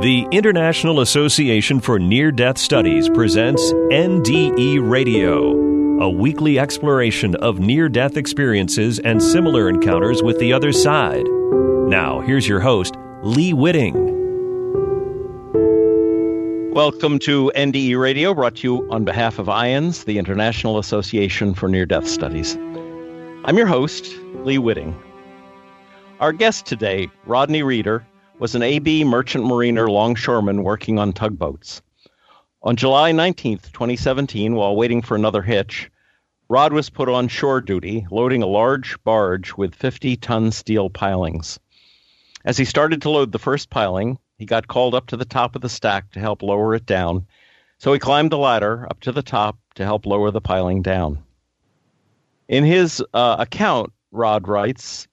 The International Association for Near Death Studies presents NDE Radio, a weekly exploration of near death experiences and similar encounters with the other side. Now, here's your host, Lee Witting. Welcome to NDE Radio, brought to you on behalf of IANDS, the International Association for Near Death Studies. I'm your host, Lee Witting. Our guest today, Rodney Reeder, was an AB merchant mariner longshoreman working on tugboats. On July 19, 2017, while waiting for another hitch, Rod was put on shore duty, loading a large barge with 50 ton steel pilings. As he started to load the first piling, he got called up to the top of the stack to help lower it down, so he climbed the ladder up to the top to help lower the piling down. In his uh, account, Rod writes,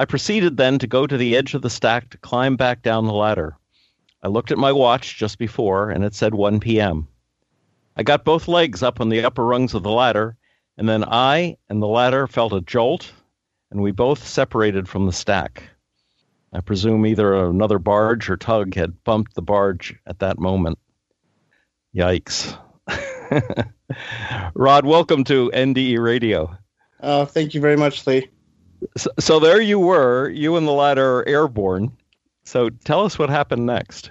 I proceeded then to go to the edge of the stack to climb back down the ladder. I looked at my watch just before, and it said 1 p.m. I got both legs up on the upper rungs of the ladder, and then I and the ladder felt a jolt, and we both separated from the stack. I presume either another barge or tug had bumped the barge at that moment. Yikes. Rod, welcome to NDE Radio. Uh, thank you very much, Lee. So, so there you were, you and the ladder are airborne. So tell us what happened next.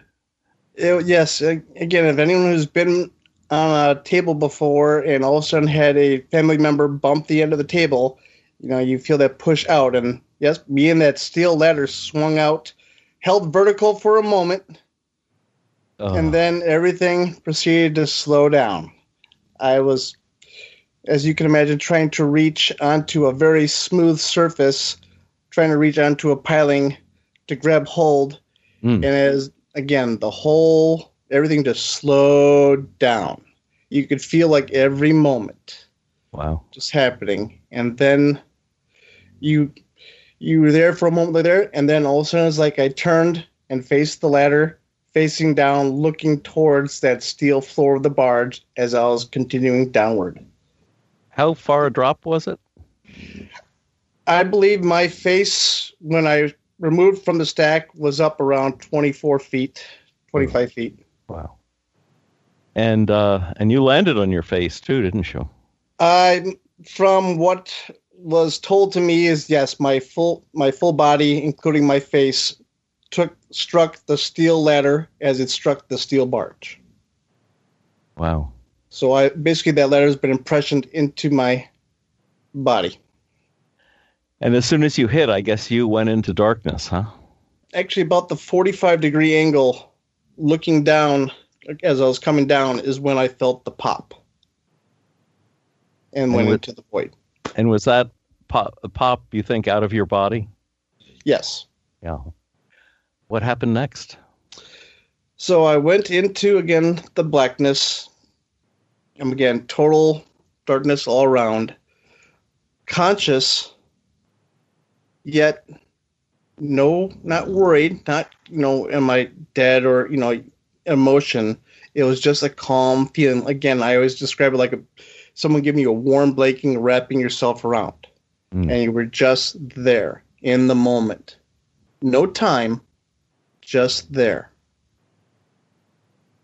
It, yes, again, if anyone who's been on a table before and all of a sudden had a family member bump the end of the table, you know, you feel that push out. And yes, me and that steel ladder swung out, held vertical for a moment, oh. and then everything proceeded to slow down. I was as you can imagine, trying to reach onto a very smooth surface, trying to reach onto a piling to grab hold. Mm. And as again, the whole everything just slowed down. You could feel like every moment. Wow. Just happening. And then you you were there for a moment there, and then all of a sudden it's like I turned and faced the ladder, facing down, looking towards that steel floor of the barge as I was continuing downward. How far a drop was it? I believe my face, when I removed from the stack, was up around 24 feet, 25 feet. Wow. And uh, and you landed on your face too, didn't you? I, from what was told to me, is yes, my full my full body, including my face, took struck the steel ladder as it struck the steel barge. Wow. So I basically that letter has been impressioned into my body. And as soon as you hit, I guess you went into darkness, huh? Actually, about the 45 degree angle, looking down as I was coming down, is when I felt the pop and, and went with, into the void. And was that pop, pop, you think, out of your body? Yes. Yeah. What happened next? So I went into, again, the blackness, and again, total darkness all around. Conscious, yet no, not worried, not, you know, am I dead or, you know, emotion. It was just a calm feeling. Again, I always describe it like a, someone giving you a warm blanket, wrapping yourself around. Mm. And you were just there in the moment. No time, just there.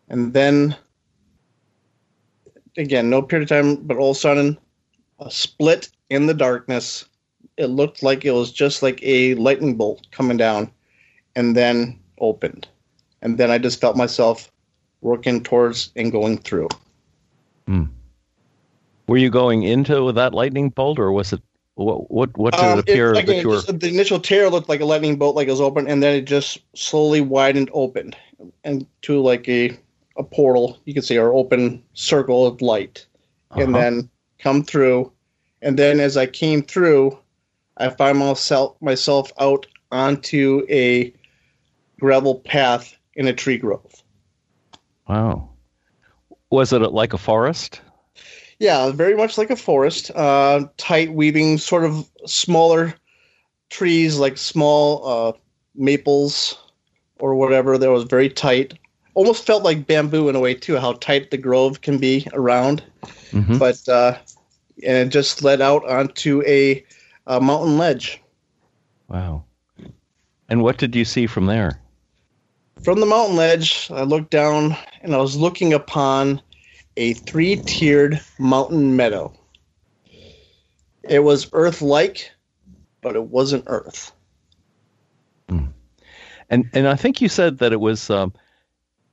And then again, no period of time, but all of a sudden, a split in the darkness. It looked like it was just like a lightning bolt coming down and then opened. And then I just felt myself working towards and going through. Hmm. Were you going into that lightning bolt, or was it what? What, what did um, it appear that you were? the initial tear looked like a lightning bolt, like it was open, and then it just slowly widened, opened, and to like a a portal, you can see, or open circle of light, uh-huh. and then come through. And then as I came through, I find myself myself out onto a gravel path in a tree grove. Wow. Was it like a forest? Yeah, very much like a forest. Uh, tight weaving, sort of smaller trees, like small uh, maples or whatever. That was very tight almost felt like bamboo in a way too, how tight the grove can be around. Mm-hmm. But uh, and it just led out onto a, a mountain ledge. Wow. And what did you see from there? From the mountain ledge, I looked down and I was looking upon a three tiered mountain meadow. It was Earth like, but it wasn't Earth. And and I think you said that it was um,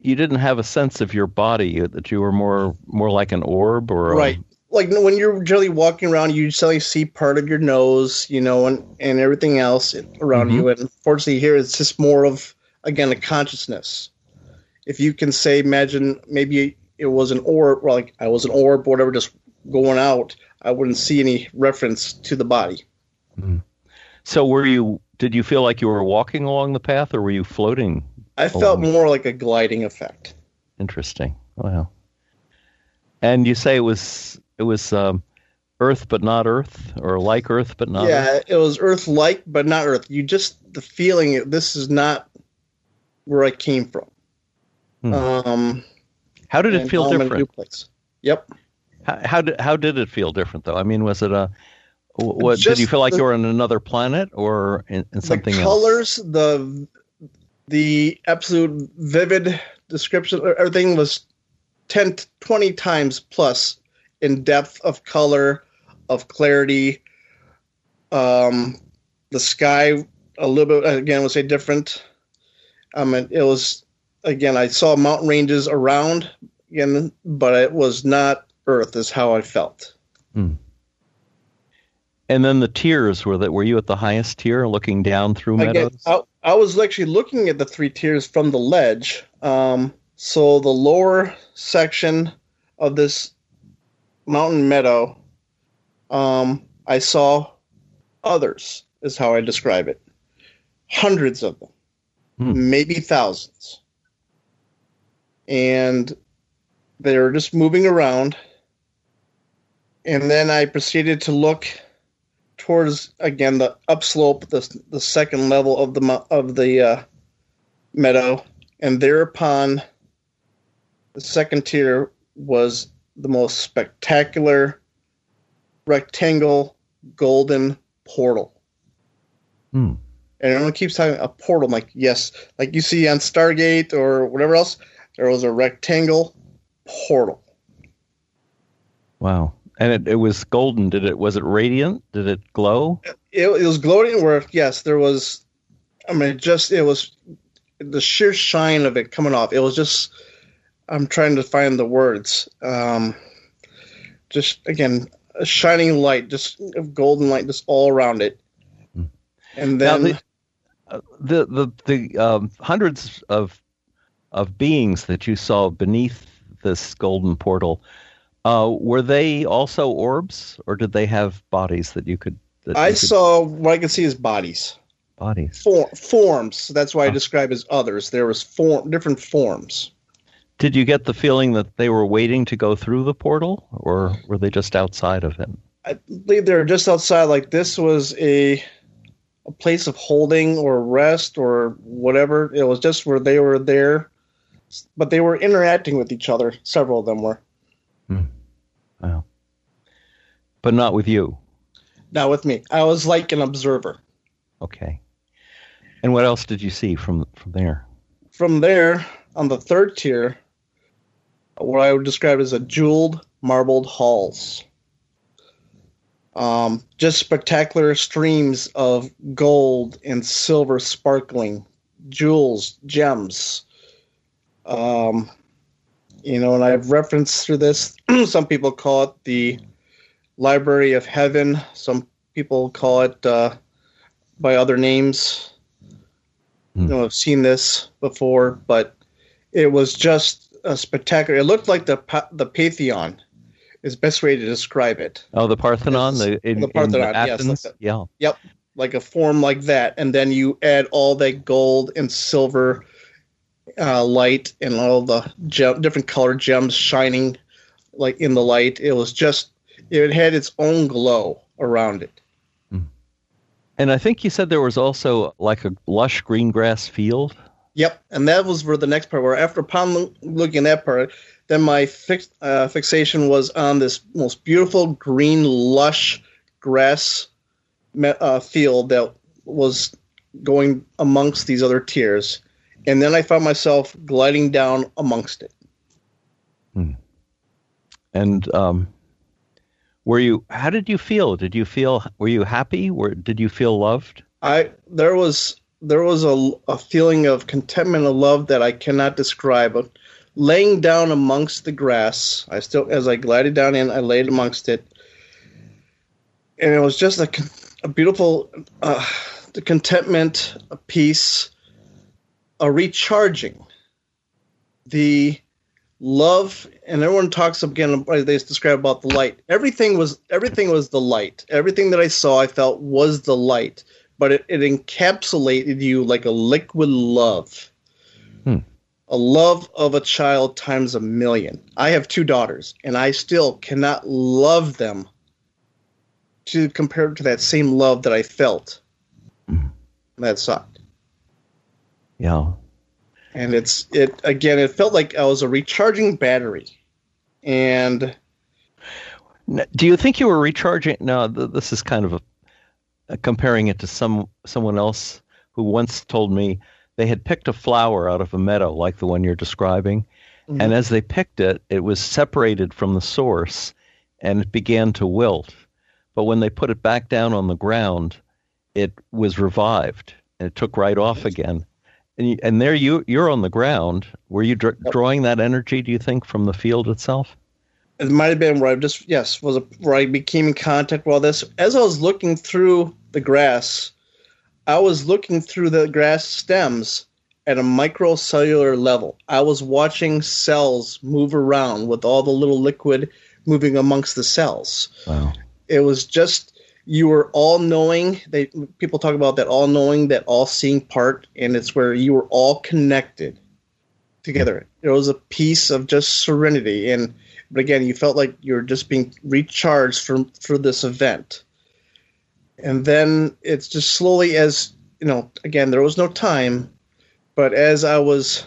you didn't have a sense of your body uh, that you were more more like an orb or a, Right. Like when you're generally walking around, you suddenly see part of your nose, you know, and, and everything else around mm-hmm. you. And unfortunately, here it's just more of, again, a consciousness. If you can say, imagine maybe it was an orb, or like I was an orb, or whatever, just going out, I wouldn't see any reference to the body. Mm-hmm. So were you? Did you feel like you were walking along the path, or were you floating? I felt more like a gliding effect. Interesting. Wow. And you say it was it was um, Earth but not Earth, or like Earth but not. Earth? yeah, it was Earth like, but not Earth. You just, the feeling, this is not where I came from. Hmm. Um, How did it feel now I'm in a different? new place. Yep. How, how did how did it feel different though? I mean, was it a wh- what? did you feel like the- you were on another planet or in, in something the else? colors, the the absolute vivid description, everything was 10, 20 times plus in depth of color, of clarity. Um, the sky, a little bit again, would say different. Um, it, it was again, I saw mountain ranges around again, but it was not Earth. Is how I felt. And then the tiers were that were you at the highest tier, looking down through Again, meadows? I, was actually looking at the three tiers from the ledge. Um, so the lower section of this mountain meadow, um, I saw others, is how I describe it. Hundreds of them, Hmm. maybe thousands. And they were just moving around. And then I proceeded to look towards again the upslope, the the second level of the of the uh, meadow, and thereupon the second tier was the most spectacular rectangle golden portal. Hmm. And everyone keeps talking a portal. I'm like, yes, like you see on Stargate or whatever else, there was a rectangle portal. Wow. And it, it was golden. Did it was it radiant? Did it glow? it, it was gloating where yes there was i mean just it was the sheer shine of it coming off it was just i'm trying to find the words um just again a shining light just a golden light just all around it and Now, then the, uh, the the the um, hundreds of of beings that you saw beneath this golden portal, uh, were they also orbs, or did they have bodies that you could? That i you could- saw what i could see is bodies bodies. For, forms that's why i Oh. describe as others there was form different forms Did you get the feeling that they were waiting to go through the portal, or were they just outside of it? I believe they were just outside. Like this was a a place of holding or rest or whatever. It was just where they were there, but they were interacting with each other. Several of them were. Wow. But not with you. Not with me. I was like an observer. Okay. And what else did you see from from there? From there, on the third tier, what I would describe as a jeweled marbled halls. Um, just spectacular streams of gold and silver sparkling, jewels, gems. Um, you know, and I've referenced through this. some people call it the Library of Heaven. Some people call it uh, by other names. Hmm. You know, I've seen this before, but it was just a spectacular. It looked like the the Pantheon is best way to describe it. Oh, the Parthenon, the in, the Parthenon, in yes, Athens. like yeah. like a form like that, and then you add all that gold and silver uh, light and all the gem, different colored gems shining like in the light. It was just it had its own glow around it. And I think you said there was also like a lush green grass field. Yep, and that was for the next part. Where after upon looking at that part, then my fix, uh, fixation was on this most beautiful green, lush grass uh, field that was going amongst these other tiers, and then I found myself gliding down amongst it. Hmm. And um, were you? How did you feel? Did you feel? Were you happy? Were did you feel loved? I there was there was a, a feeling of contentment and love that I cannot describe. Laying down amongst the grass, I still as I glided down in, I laid amongst it, and it was just a, a beautiful, uh, the contentment, a peace, a recharging. The love and everyone talks again they describe about the light everything was everything was the light everything that i saw i felt was the light but it, it encapsulated you like a liquid love hmm. a love of a child times a million i have two daughters and i still cannot love them to compare to that same love that i felt hmm. that yeah and it's it again. It felt like I was a recharging battery, and do you think you were recharging? No, this is kind of a, a comparing it to some someone else who once told me they had picked a flower out of a meadow like the one you're describing, mm-hmm. and as they picked it, it was separated from the source, and it began to wilt. But when they put it back down on the ground, it was revived and it took right off again. And, and there you you're on the ground. Were you dr- drawing that energy? Do you think from the field itself? It might have been where I just yes was a, where I became in contact with all this. As I was looking through the grass, I was looking through the grass stems at a microcellular level. I was watching cells move around with all the little liquid moving amongst the cells. Wow. It was just you were all knowing. They people talk about that all knowing, that all seeing part, and it's where you were all connected together. It was a piece of just serenity, and but again, you felt like you were just being recharged from for this event. And then it's just slowly as you know. Again, there was no time, but as I was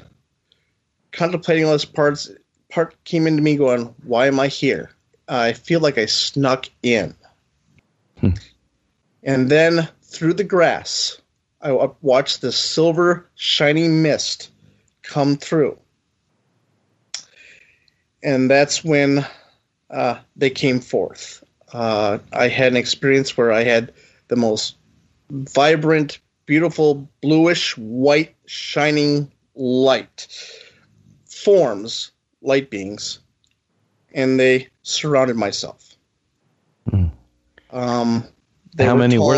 contemplating all those parts, part came into me going, "Why am I here?" I feel like I snuck in And then through the grass, I watched the silver shining mist come through. And that's when uh, they came forth. Uh, I had an experience where I had the most vibrant, beautiful, bluish, white, shining light forms, light beings, and they surrounded myself. Um, How were many were?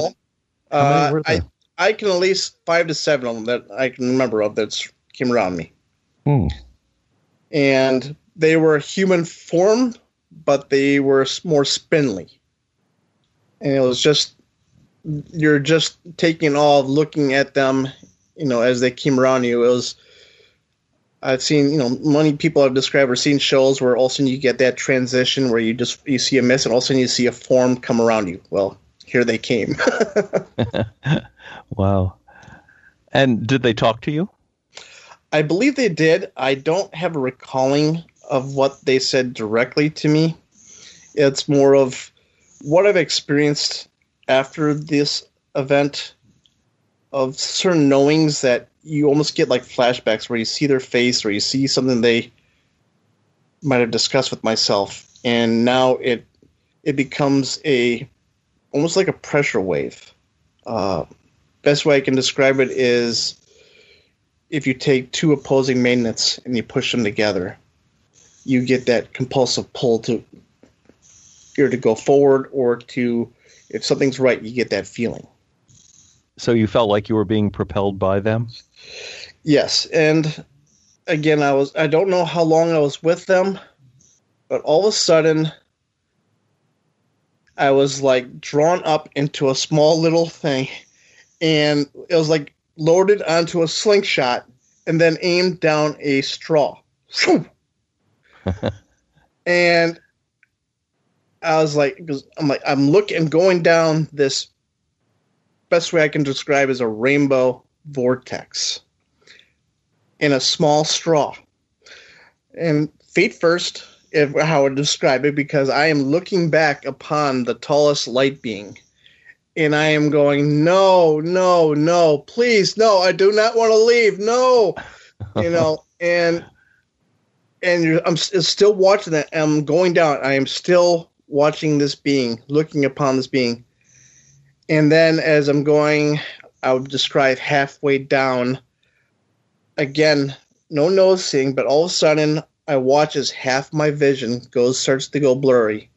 How uh, many were there? I I can at least five to seven of them that I can remember of that came around me. Hmm. And they were human form, but they were more spindly. And it was just you're just taking all looking at them, you know, as they came around you. It was I've seen, you know, many people have described or seen shows where all of a sudden you get that transition where you just you see a mist and all of a sudden you see a form come around you. Well, here they came. wow. And did they talk to you? I believe they did. I don't have a recalling of what they said directly to me. It's more of what I've experienced after this event of certain knowings that you almost get like flashbacks where you see their face or you see something they might have discussed with myself and now it it becomes a almost like a pressure wave. Uh, best way i can describe it is if you take two opposing magnets and you push them together you get that compulsive pull to either to go forward or to if something's right you get that feeling. So you felt like you were being propelled by them Yes, and again, I was I don't know how long I was with them, but all of a sudden I was like drawn up into a small little thing and it was like loaded onto a slingshot and then aimed down a straw. and I was like, I'm like, I'm looking, going down this. Best way I can describe is a rainbow vortex in a small straw. And feet first, if how I would describe it, because I am looking back upon the tallest light being, and I am going, no, no, no, please, no, I do not want to leave, no, you know, and and I'm still watching that. I'm going down. I am still watching this being, looking upon this being, and then as I'm going, I would describe halfway down. Again, no noticing, but all of a sudden I watch as half my vision goes starts to go blurry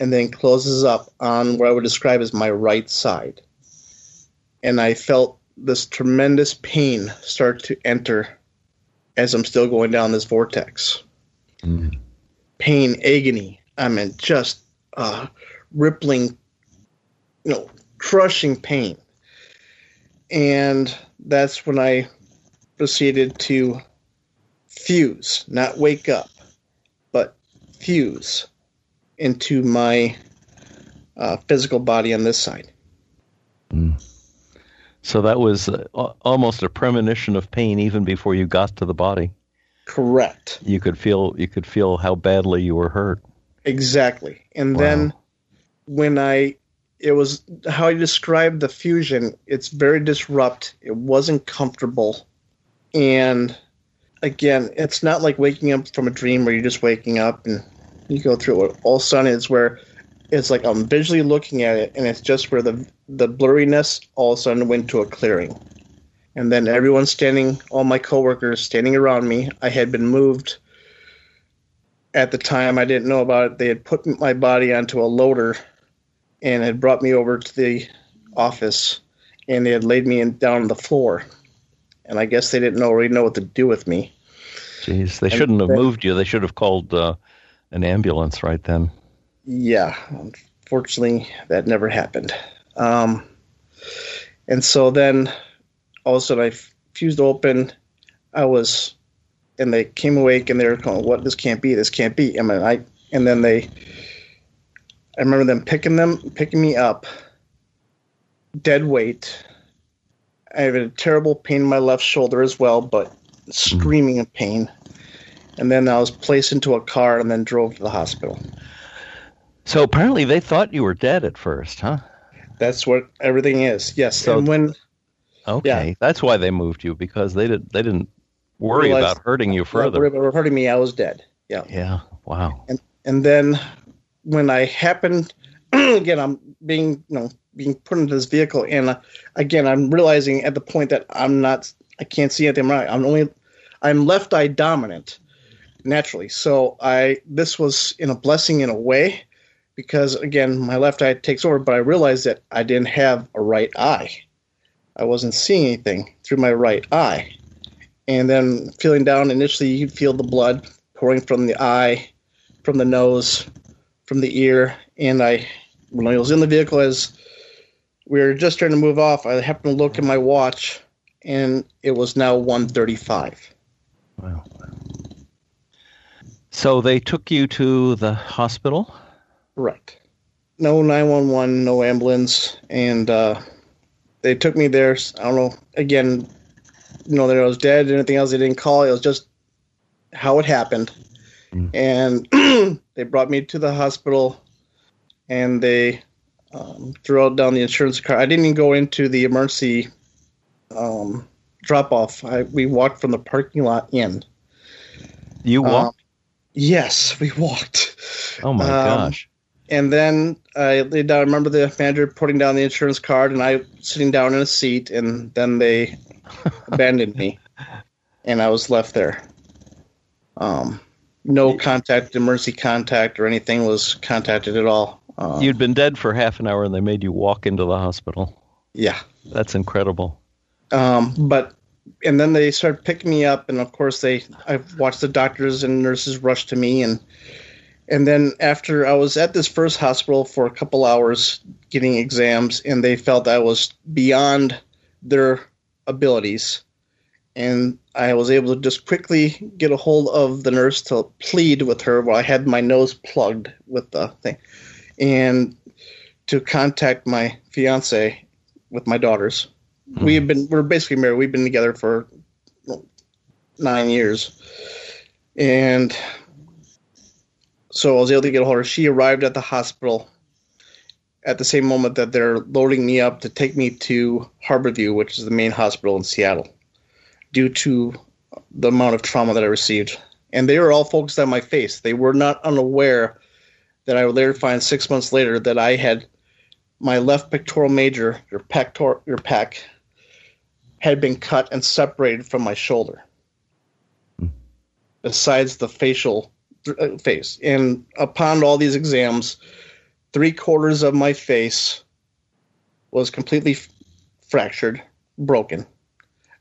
and then closes up on what I would describe as my right side. And I felt this tremendous pain start to enter as I'm still going down this vortex. Mm. Pain, agony. I mean, just uh, rippling, you know, crushing pain. And that's when I proceeded to fuse, not wake up, but fuse into my uh, physical body on this side. Mm. So that was uh, almost a premonition of pain even before you got to the body. Correct. You could feel you could feel how badly you were hurt. Exactly. And wow. then when I it was how you described the fusion, it's very disrupt. It wasn't comfortable. And again, it's not like waking up from a dream where you're just waking up and you go through it. All of a sudden, it's where it's like I'm visually looking at it, and it's just where the the blurriness all of a sudden went to a clearing, and then everyone standing, all my coworkers standing around me. I had been moved. At the time, I didn't know about it. They had put my body onto a loader, and had brought me over to the office, and they had laid me in, down on the floor, and I guess they didn't know really know what to do with me. Jeez, they and shouldn't have moved you. They should have called uh, an ambulance right then. Yeah, unfortunately, that never happened. Um, and so then all of a sudden I fused open. I was, and they came awake and they were going, "What? This can't be. This can't be." I mean, I and then they, I remember them picking them, picking me up, dead weight. I had a terrible pain in my left shoulder as well, but screaming in pain and then I was placed into a car and then drove to the hospital. So apparently they thought you were dead at first, huh? That's what everything is. Yes. So, and when Okay. Yeah. That's why they moved you because they didn't they didn't worry about hurting you further. About hurting me, I was dead. Yeah. Yeah. Wow. And and then when I happened again I'm being you know being put into this vehicle and uh, again I'm realizing at the point that I'm not I can't see anything right. I'm only I'm left eye dominant naturally. So I this was in a blessing in a way because again my left eye takes over, but I realized that I didn't have a right eye. I wasn't seeing anything through my right eye. And then feeling down initially you feel the blood pouring from the eye, from the nose, from the ear, and I when I was in the vehicle as we were just trying to move off, I happened to look at my watch and it was now 135. Wow. So they took you to the hospital? Right. No 911, no ambulance. And uh, they took me there. I don't know, again, you know, that I was dead. Anything else they didn't call. It was just how it happened. Mm. And they brought me to the hospital and they um, threw out down the insurance card. I didn't even go into the emergency um, drop off. I, we walked from the parking lot in. You walked? Um, Yes, we walked. Oh my um, gosh. And then I laid down. I remember the manager putting down the insurance card, and I sitting down in a seat, and then they abandoned me, and I was left there. Um, no contact, emergency contact, or anything was contacted at all. Um, You'd been dead for half an hour, and they made you walk into the hospital. Yeah, that's incredible. Um, but and then they started picking me up, and of course they I've watched the doctors and nurses rush to me, and and then after I was at this first hospital for a couple hours getting exams, and they felt I was beyond their abilities, and I was able to just quickly get a hold of the nurse to plead with her while I had my nose plugged with the thing, and to contact my fiance with my daughters Mm-hmm. We have been we're basically married. We've been together for nine years, and so I was able to get a hold of her. She arrived at the hospital at the same moment that they're loading me up to take me to Harborview, which is the main hospital in Seattle, due to the amount of trauma that I received. And they were all focused on my face. They were not unaware that I would later find six months later that I had my left pectoral major, your pector, your pec, had been cut and separated from my shoulder. Besides the facial uh, face, and upon all these exams, three quarters of my face was completely f- fractured, broken.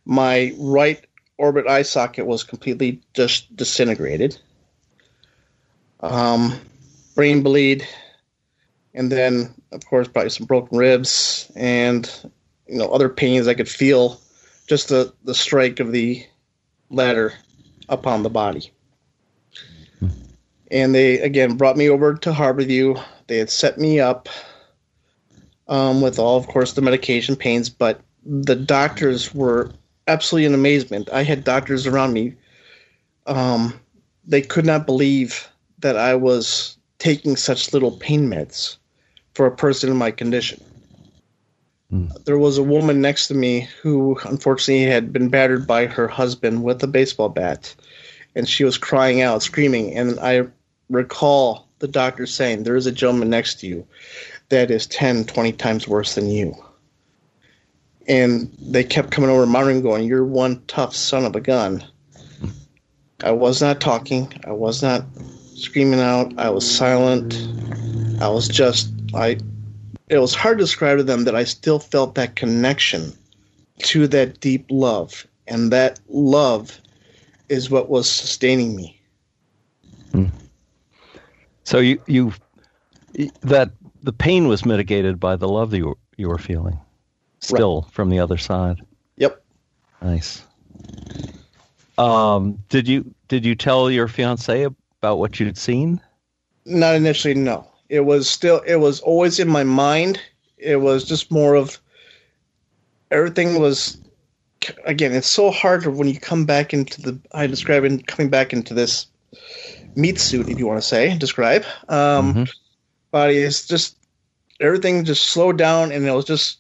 My right orbit eye socket was completely just disintegrated. Um, brain bleed, and then of course probably some broken ribs and you know other pains I could feel just the the strike of the ladder upon the body. And they again brought me over to Harborview. They had set me up um, with all, of course, the medication pains, but the doctors were absolutely in amazement. I had doctors around me. Um, they could not believe that I was taking such little pain meds for a person in my condition. Mm. There was a woman next to me who, unfortunately, had been battered by her husband with a baseball bat, and she was crying out, screaming. And I recall the doctor saying, There is a gentleman next to you that is 10, 20 times worse than you. And they kept coming over, my room going, You're one tough son of a gun. I was not talking. I was not screaming out. I was silent. I was just, I, it was hard to describe to them that I still felt that connection to that deep love. And that love is what was sustaining me. Hmm. So you, you, that the pain was mitigated by the love that you you were feeling still right. from the other side. Yep. Nice. Um, did you did you tell your fiance about what you'd seen? Not initially, no. It was still it was always in my mind. It was just more of everything was again, it's so hard when you come back into the I describe it coming back into this meat suit, if you want to say, describe. Um mm-hmm. body is just everything just slowed down and it was just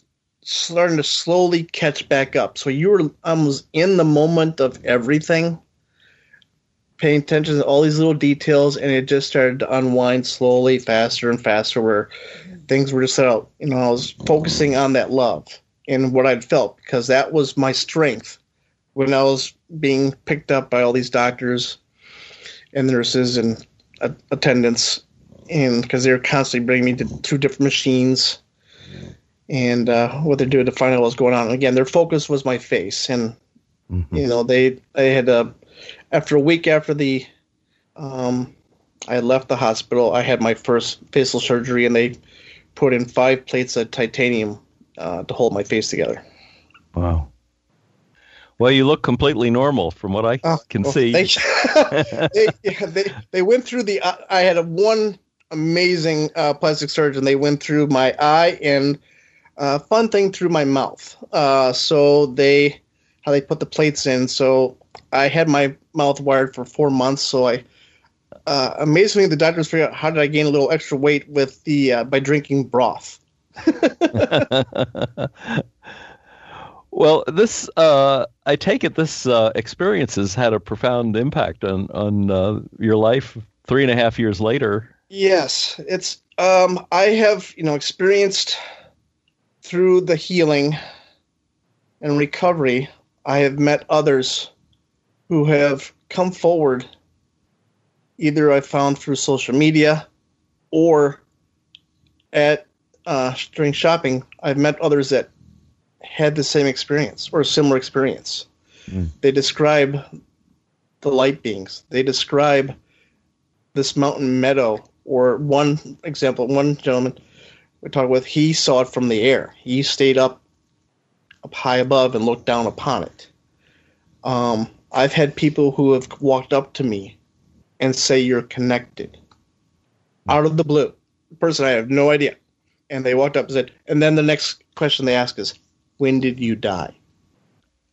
starting to slowly catch back up. So you were almost in the moment of everything, paying attention to all these little details, and it just started to unwind slowly, faster and faster, where things were just set out. You know, I was focusing on that love and what I'd felt because that was my strength when I was being picked up by all these doctors and nurses and uh, attendants, and because they were constantly bringing me to two different machines and uh, what they're doing to find out what's going on. And again, their focus was my face, and mm-hmm. you know they they had uh, after a week after the um, I left the hospital, I had my first facial surgery, and they put in five plates of titanium uh, to hold my face together. Wow. Well, you look completely normal from what I oh, can well, see. They, they, yeah, they, they went through the. Uh, I had a one amazing uh, plastic surgeon. They went through my eye and uh, fun thing through my mouth. Uh, so they how they put the plates in. So I had my mouth wired for four months. So I uh, amazingly the doctors figured out how did I gain a little extra weight with the uh, by drinking broth. well, this uh, I take it this uh, experience has had a profound impact on on your life. Three and a half years later. Yes, it's. Um, I have you know experienced through the healing and recovery, I have met others who have come forward. Either I found through social media or at uh, during shopping, I've met others that had the same experience or a similar experience. Mm. They describe the light beings. They describe this mountain meadow, or one example, one gentleman we talked with, he saw it from the air. He stayed up up high above and looked down upon it. Um, I've had people who have walked up to me and say you're connected out of the blue. person I have no idea. And they walked up and said, and then the next question they ask is, when did you die?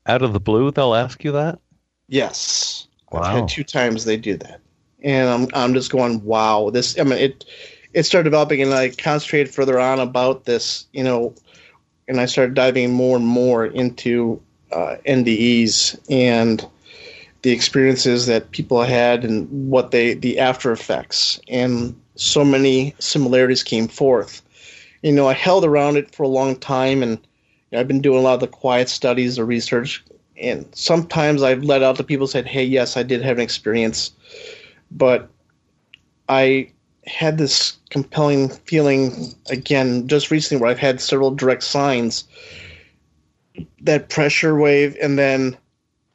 Out of the blue, they'll ask you that? Yes. Wow. I've had two times they do that. And I'm, I'm just going, wow, this, I mean, it, it started developing, and I concentrated further on about this, you know, and I started diving more and more into uh, NDEs and the experiences that people had and what they the after effects. And so many similarities came forth. You know, I held around it for a long time, and I've been doing a lot of the quiet studies, the research, and sometimes I've let out to people said, "Hey, yes, I did have an experience," but I had this compelling feeling again just recently where I've had several direct signs that pressure wave and then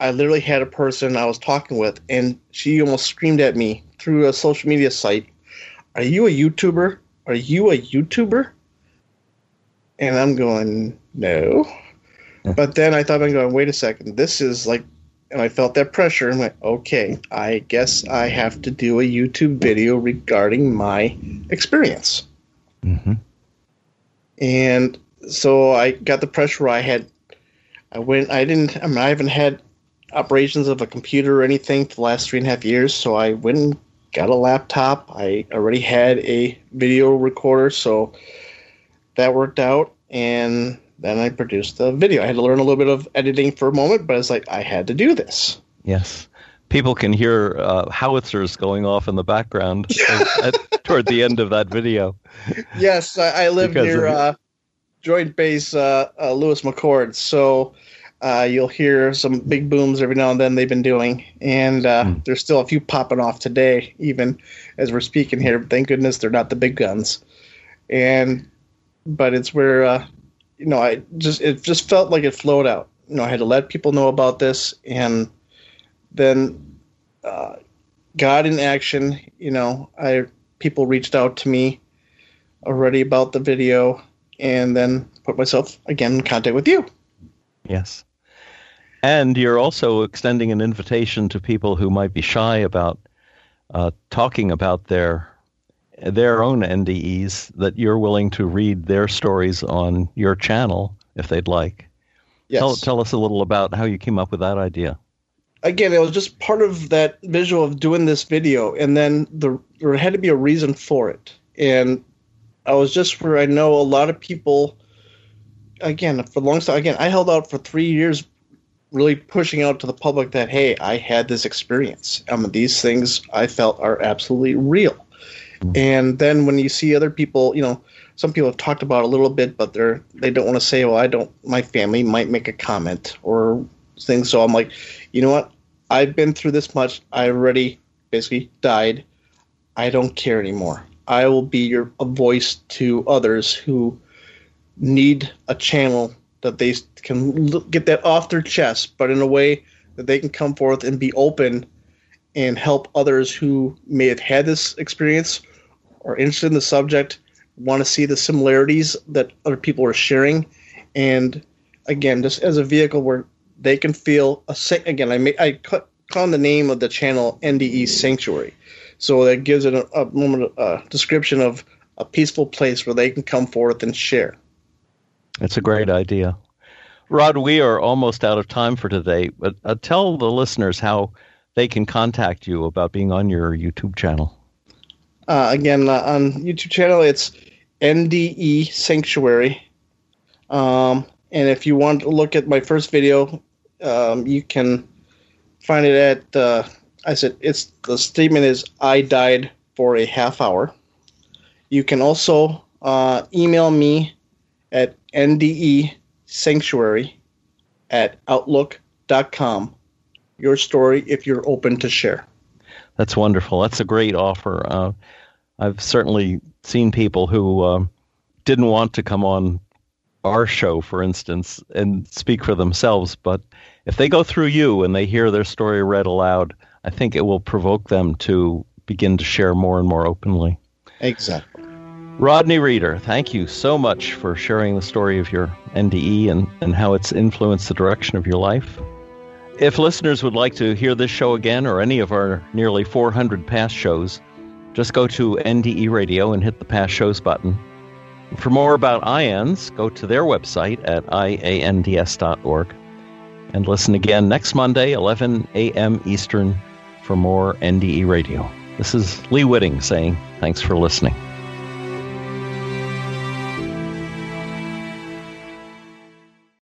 I literally had a person I was talking with and she almost screamed at me through a social media site, "Are you a YouTuber? Are you a YouTuber?" And I'm going, "No." But then I thought I'm going, "Wait a second. This is like and I felt that pressure. I'm like, okay, I guess I have to do a YouTube video regarding my experience. Mm-hmm. And so I got the pressure. I had, I went. I didn't. I mean, I haven't had operations of a computer or anything for the last three and a half years. So I went and got a laptop. I already had a video recorder, so that worked out. And then I produced the video. I had to learn a little bit of editing for a moment, but it's like I had to do this. Yes. People can hear uh, howitzers going off in the background at, toward the end of that video. Yes, I, I live because near uh, Joint Base uh, uh, Lewis McChord, so uh, you'll hear some big booms every now and then they've been doing, and mm. there's still a few popping off today, even as we're speaking here. Thank goodness they're not the big guns, and but it's where you know, I just it just felt like it flowed out. You know, I had to let people know about this, and then uh, God in action. You know, I people reached out to me already about the video, and then put myself again in contact with you. Yes. And you're also extending an invitation to people who might be shy about uh, talking about their their own NDEs that you're willing to read their stories on your channel if they'd like. Yes. Tell, tell us a little about how you came up with that idea. Again, it was just part of that visual of doing this video, and then the, there had to be a reason for it. And I was just where I know a lot of people, again, for the longest time, again, I held out for three years really pushing out to the public that hey i had this experience um, these things i felt are absolutely real Mm-hmm. and then when you see other people, you know, some people have talked about a little bit, but they're they don't want to say, well, I don't. My family might make a comment or things. So I'm like, you know what? I've been through this much. I already basically died. I don't care anymore. I will be your a voice to others who need a channel that they can get that off their chest, but in a way that they can come forth and be open and help others who may have had this experience are interested in the subject, want to see the similarities that other people are sharing, and again, just as a vehicle where they can feel a again. I may I cut on the name of the channel NDE Sanctuary, so that gives it a, a moment a description of a peaceful place where they can come forth and share. It's a great idea. Rod, we are almost out of time for today, but uh, tell the listeners how they can contact you about being on your YouTube channel. Uh, again, uh, on YouTube channel, it's NDE Sanctuary. Um, and if you want to look at my first video, um, you can find it at. Uh, I said it's the statement is I died for a half hour. You can also uh, email me at NDE Sanctuary at outlook.com. Your story if you're open to share. That's wonderful. That's a great offer. Uh, I've certainly seen people who um, didn't want to come on our show, for instance, and speak for themselves. But if they go through you and they hear their story read aloud, I think it will provoke them to begin to share more and more openly. Exactly. Rodney Reeder, thank you so much for sharing the story of your NDE and, and how it's influenced the direction of your life. If listeners would like to hear this show again or any of our nearly 400 past shows, just go to NDE Radio and hit the past shows button. For more about IANDS, go to their website at iands.org. And listen again next Monday, 11 a.m. Eastern, for more NDE Radio. This is Lee Witting saying thanks for listening.